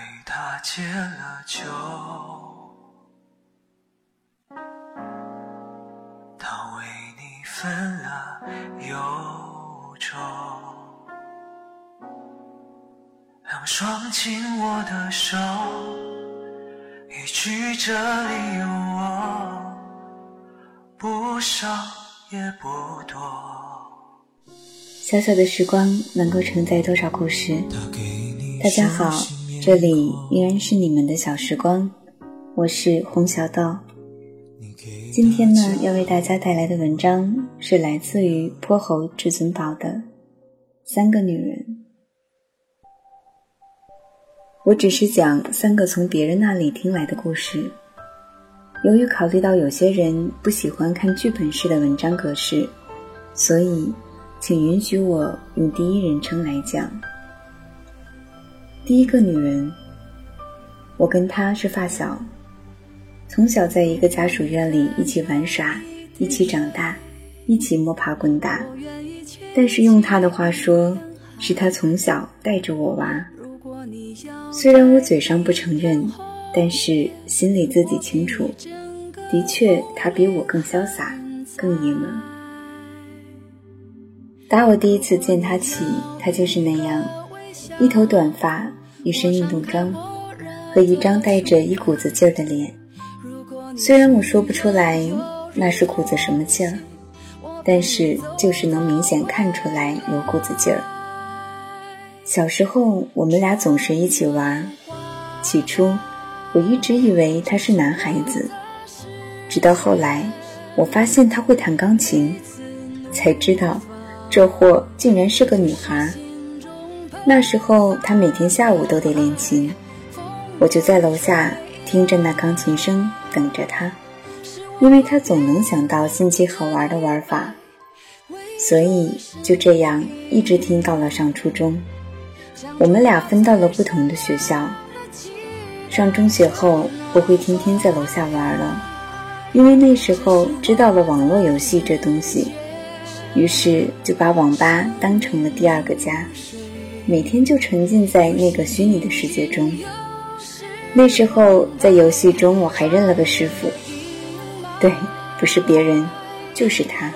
为他解了酒，他为你分了忧愁，两双紧握的手，一句这里有我，不少也不多。小小的时光能够承载多少故事？大家好，这里依然是你们的小时光，我是洪小豆。今天呢，要为大家带来的文章是来自于泼猴至尊宝的《三个女人》。我只是讲三个从别人那里听来的故事。由于考虑到有些人不喜欢看剧本式的文章格式，所以。请允许我用第一人称来讲。第一个女人，我跟她是发小，从小在一个家属院里一起玩耍，一起长大，一起摸爬滚打。但是用她的话说，是她从小带着我玩。虽然我嘴上不承认，但是心里自己清楚，的确她比我更潇洒，更爷们。打我第一次见他起，他就是那样，一头短发，一身运动装，和一张带着一股子劲儿的脸。虽然我说不出来那是股子什么劲儿，但是就是能明显看出来有股子劲儿。小时候我们俩总是一起玩，起初我一直以为他是男孩子，直到后来我发现他会弹钢琴，才知道。这货竟然是个女孩。那时候他每天下午都得练琴，我就在楼下听着那钢琴声等着他，因为他总能想到新奇好玩的玩法，所以就这样一直听到了上初中。我们俩分到了不同的学校。上中学后不会天天在楼下玩了，因为那时候知道了网络游戏这东西。于是就把网吧当成了第二个家，每天就沉浸在那个虚拟的世界中。那时候在游戏中我还认了个师傅，对，不是别人，就是他。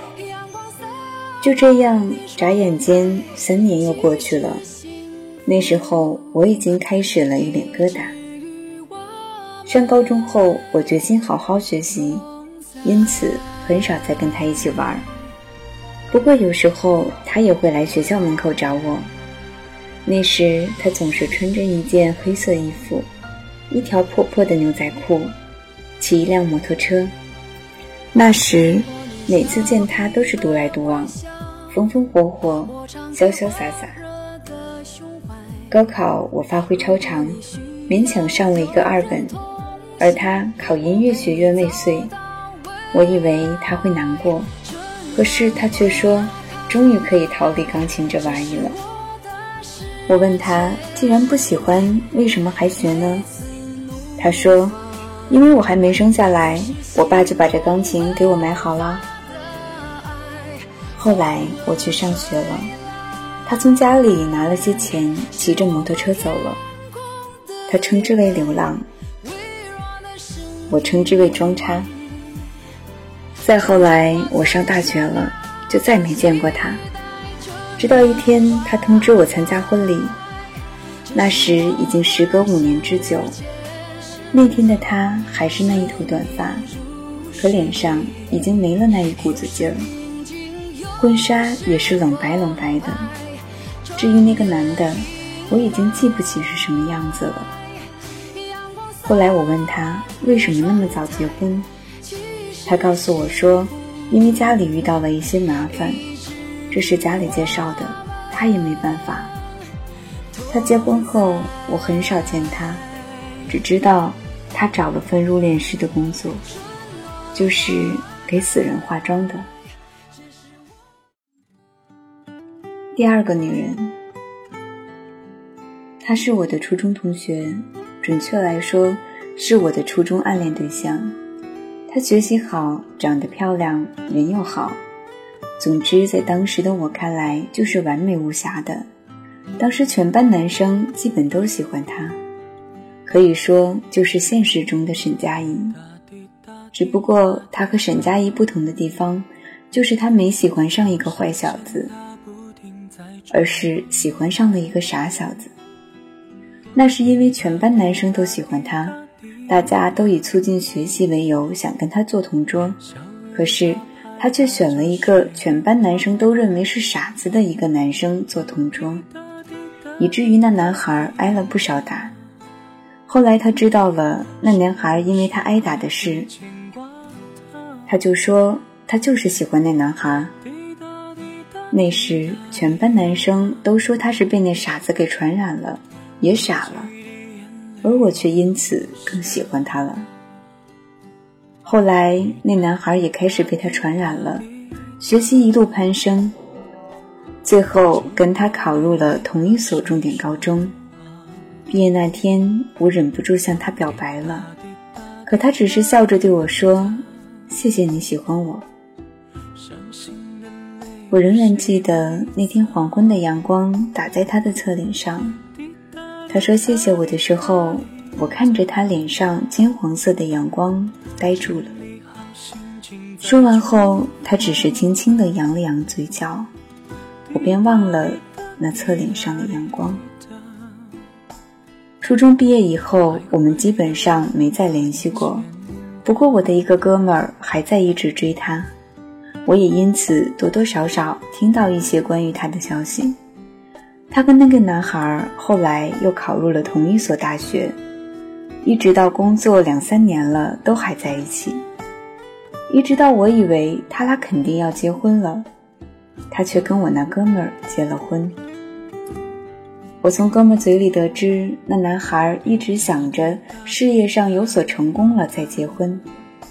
就这样，眨眼间三年又过去了。那时候我已经开始了一点疙瘩。上高中后，我决心好好学习，因此很少再跟他一起玩。不过有时候他也会来学校门口找我。那时他总是穿着一件黑色衣服，一条破破的牛仔裤，骑一辆摩托车。那时每次见他都是独来独往，风风火火，潇潇洒洒。高考我发挥超常，勉强上了一个二本，而他考音乐学院未遂。我以为他会难过。可是他却说：“终于可以逃离钢琴这玩意了。”我问他：“既然不喜欢，为什么还学呢？”他说：“因为我还没生下来，我爸就把这钢琴给我买好了。”后来我去上学了，他从家里拿了些钱，骑着摩托车走了。他称之为流浪，我称之为装叉。再后来，我上大学了，就再没见过他。直到一天，他通知我参加婚礼，那时已经时隔五年之久。那天的他还是那一头短发，可脸上已经没了那一股子劲儿，婚纱也是冷白冷白的。至于那个男的，我已经记不起是什么样子了。后来我问他为什么那么早结婚。他告诉我说，因为家里遇到了一些麻烦，这是家里介绍的，他也没办法。他结婚后，我很少见他，只知道他找了份入殓师的工作，就是给死人化妆的。第二个女人，她是我的初中同学，准确来说，是我的初中暗恋对象。她学习好，长得漂亮，人又好，总之在当时的我看来就是完美无瑕的。当时全班男生基本都喜欢她，可以说就是现实中的沈佳宜。只不过她和沈佳宜不同的地方，就是她没喜欢上一个坏小子，而是喜欢上了一个傻小子。那是因为全班男生都喜欢她，大家都以促进学习为由想跟她做同桌，可是他却选了一个全班男生都认为是傻子的一个男生做同桌，以至于那男孩挨了不少打。后来他知道了那男孩因为他挨打的事，他就说他就是喜欢那男孩。那时全班男生都说他是被那傻子给传染了。也傻了，而我却因此更喜欢他了。后来，那男孩也开始被他传染了，学习一路攀升，最后跟他考入了同一所重点高中。毕业那天，我忍不住向他表白了，可他只是笑着对我说：“谢谢你喜欢我。”我仍然记得那天黄昏的阳光打在他的侧脸上。他说：“谢谢我的时候，我看着他脸上金黄色的阳光，呆住了。说完后，他只是轻轻地扬了扬嘴角，我便忘了那侧脸上的阳光。初中毕业以后，我们基本上没再联系过。不过，我的一个哥们儿还在一直追他，我也因此多多少少听到一些关于他的消息。”他跟那个男孩后来又考入了同一所大学，一直到工作两三年了都还在一起。一直到我以为他俩肯定要结婚了，他却跟我那哥们儿结了婚。我从哥们嘴里得知，那男孩一直想着事业上有所成功了再结婚，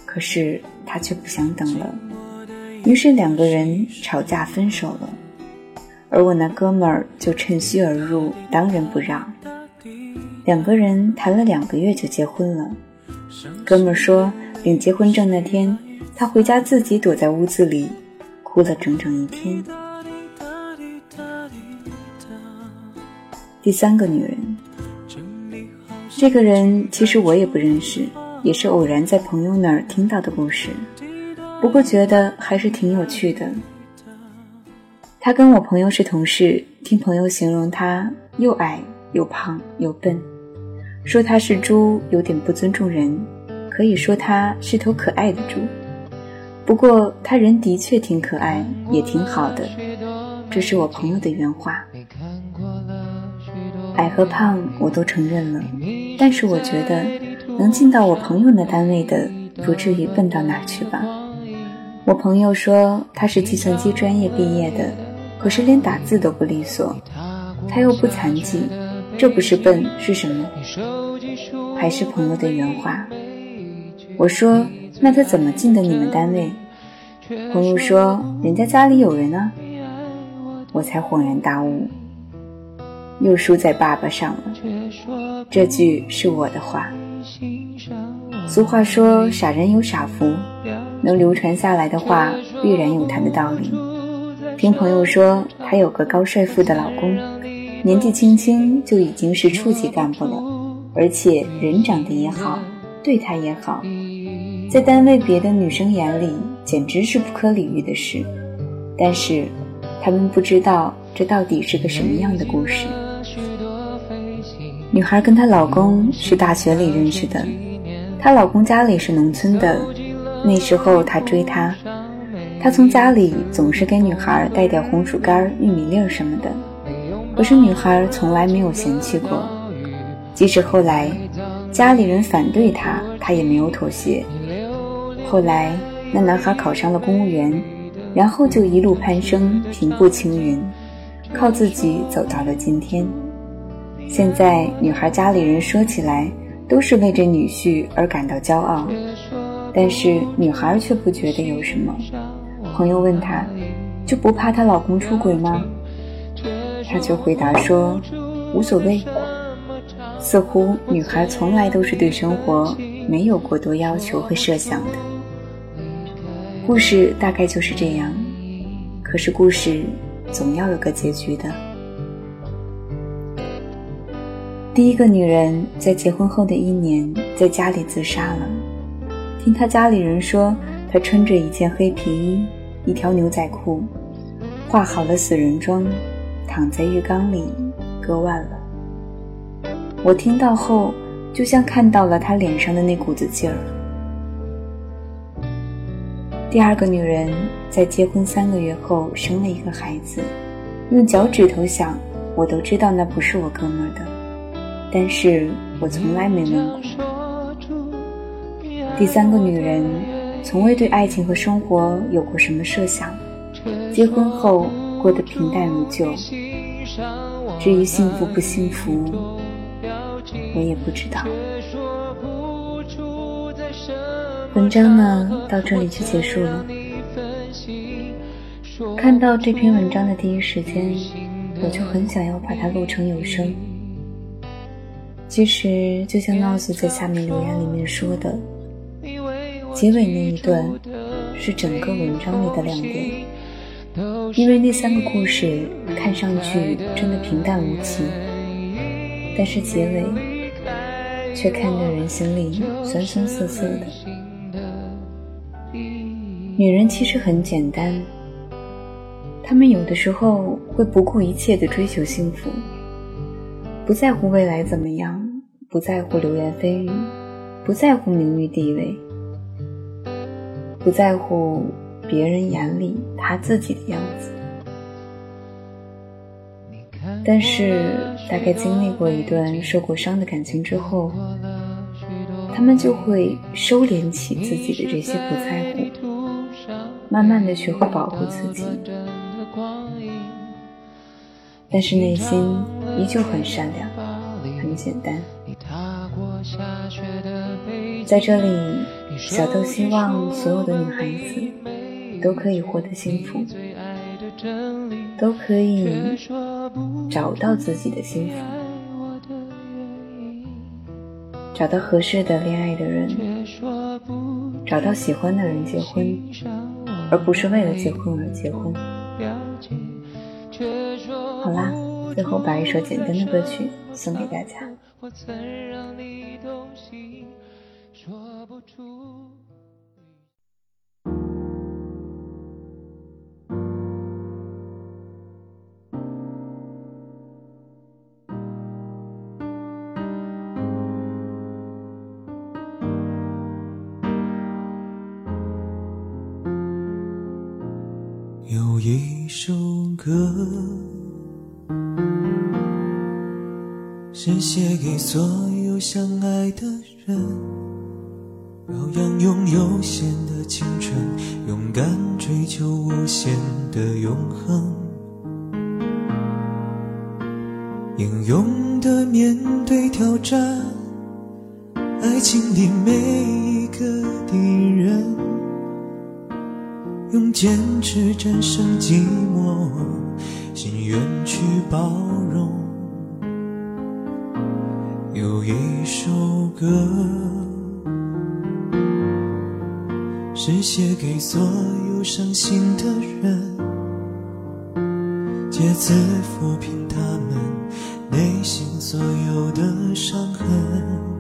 可是他却不想等了，于是两个人吵架分手了。而我那哥们儿就趁虚而入，当仁不让。两个人谈了两个月就结婚了。哥们说，领结婚证那天，他回家自己躲在屋子里，哭了整整一天。第三个女人，这个人其实我也不认识，也是偶然在朋友那儿听到的故事，不过觉得还是挺有趣的。他跟我朋友是同事，听朋友形容他又矮又胖又笨，说他是猪有点不尊重人，可以说他是头可爱的猪。不过他人的确挺可爱，也挺好的，这是我朋友的原话。矮和胖我都承认了，但是我觉得能进到我朋友那单位的，不至于笨到哪去吧。我朋友说他是计算机专业毕业的。可是连打字都不利索，他又不残疾，这不是笨是什么？还是朋友的原话。我说：“那他怎么进的你们单位？”朋友说：“人家家里有人啊。”我才恍然大悟，又输在爸爸上了。这句是我的话。俗话说：“傻人有傻福”，能流传下来的话，必然有它的道理。听朋友说，她有个高帅富的老公，年纪轻轻就已经是处级干部了，而且人长得也好，对她也好，在单位别的女生眼里简直是不可理喻的事。但是，他们不知道这到底是个什么样的故事。女孩跟她老公是大学里认识的，她老公家里是农村的，那时候她追他。他从家里总是给女孩带点红薯干、玉米粒什么的，可是女孩从来没有嫌弃过。即使后来家里人反对她，她也没有妥协。后来那男孩考上了公务员，然后就一路攀升，平步青云，靠自己走到了今天。现在女孩家里人说起来都是为这女婿而感到骄傲，但是女孩却不觉得有什么。朋友问她，就不怕她老公出轨吗？他就回答说，无所谓。似乎女孩从来都是对生活没有过多要求和设想的。故事大概就是这样，可是故事总要有个结局的。第一个女人在结婚后的一年，在家里自杀了。听她家里人说，她穿着一件黑皮衣，一条牛仔裤，化好了死人妆，躺在浴缸里割腕了。我听到后，就像看到了他脸上的那股子劲儿。第二个女人在结婚三个月后生了一个孩子，用脚趾头想，我都知道那不是我哥们儿的。但是我从来没问过。第三个女人，从未对爱情和生活有过什么设想，结婚后过得平淡如旧。至于幸福不幸福，我也不知道。文章呢，到这里就结束了。看到这篇文章的第一时间，我就很想要把它录成有声。其实，就像闹子在下面留言里面说的，结尾那一段是整个文章里的亮点，因为那三个故事看上去真的平淡无奇，但是结尾却看得人心里酸酸涩涩的。女人其实很简单，她们有的时候会不顾一切的追求幸福。不在乎未来怎么样，不在乎流言蜚语，不在乎名誉地位，不在乎别人眼里他自己的样子。但是，大概经历过一段受过伤的感情之后，他们就会收敛起自己的这些不在乎，慢慢的学会保护自己。但是内心依旧很善良，很简单。在这里，小豆希望所有的女孩子都可以获得幸福，都可以找到自己的幸福，找到合适的恋爱的人，找到喜欢的人结婚，而不是为了结婚而结婚。好啦，最后把一首简单的歌曲送给大家。一首歌。是写给所有相爱的人，表扬拥有限的青春，勇敢追求无限的永恒，英勇的面对挑战，爱情里每一个敌人，用坚持战胜寂寞，心愿去包容。有一首歌，是写给所有伤心的人，借此抚平他们内心所有的伤痕。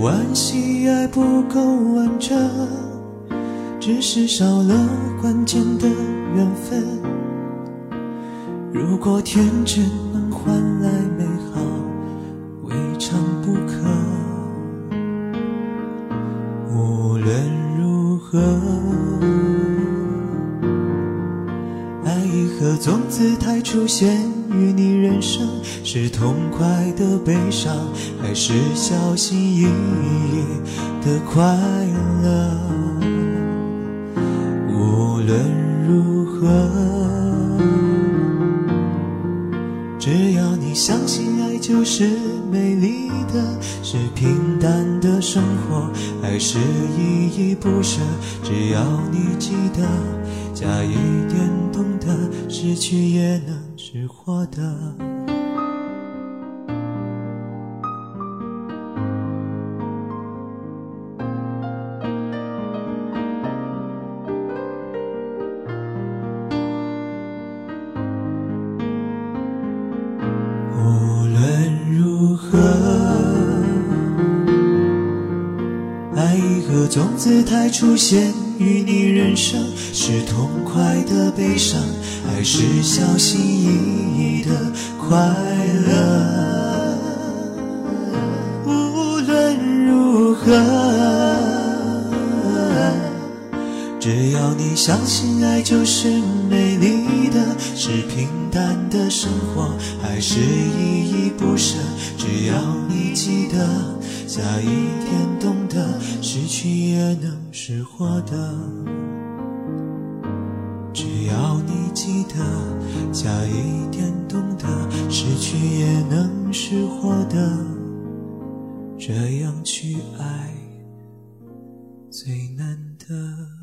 惋惜，爱不够完整，只是少了关键的缘分。如果天真能。换来美好，未尝不可。无论如何，爱一颗种子太出现，是痛快的悲伤，还是小心翼翼的快乐？无论如何。只要你相信爱就是美丽的，是平淡的生活，还是依依不舍？只要你记得，加一点懂得，失去也能是获得。才出现于你人生，是痛快的悲伤，还是小心翼翼的快乐？无论如何。只要你相信爱就是美丽的，是平淡的生活，还是依依不舍？只要你记得，下一天懂失去也能是获得只要你记得加一点懂得失去也能是获得这样去爱最难得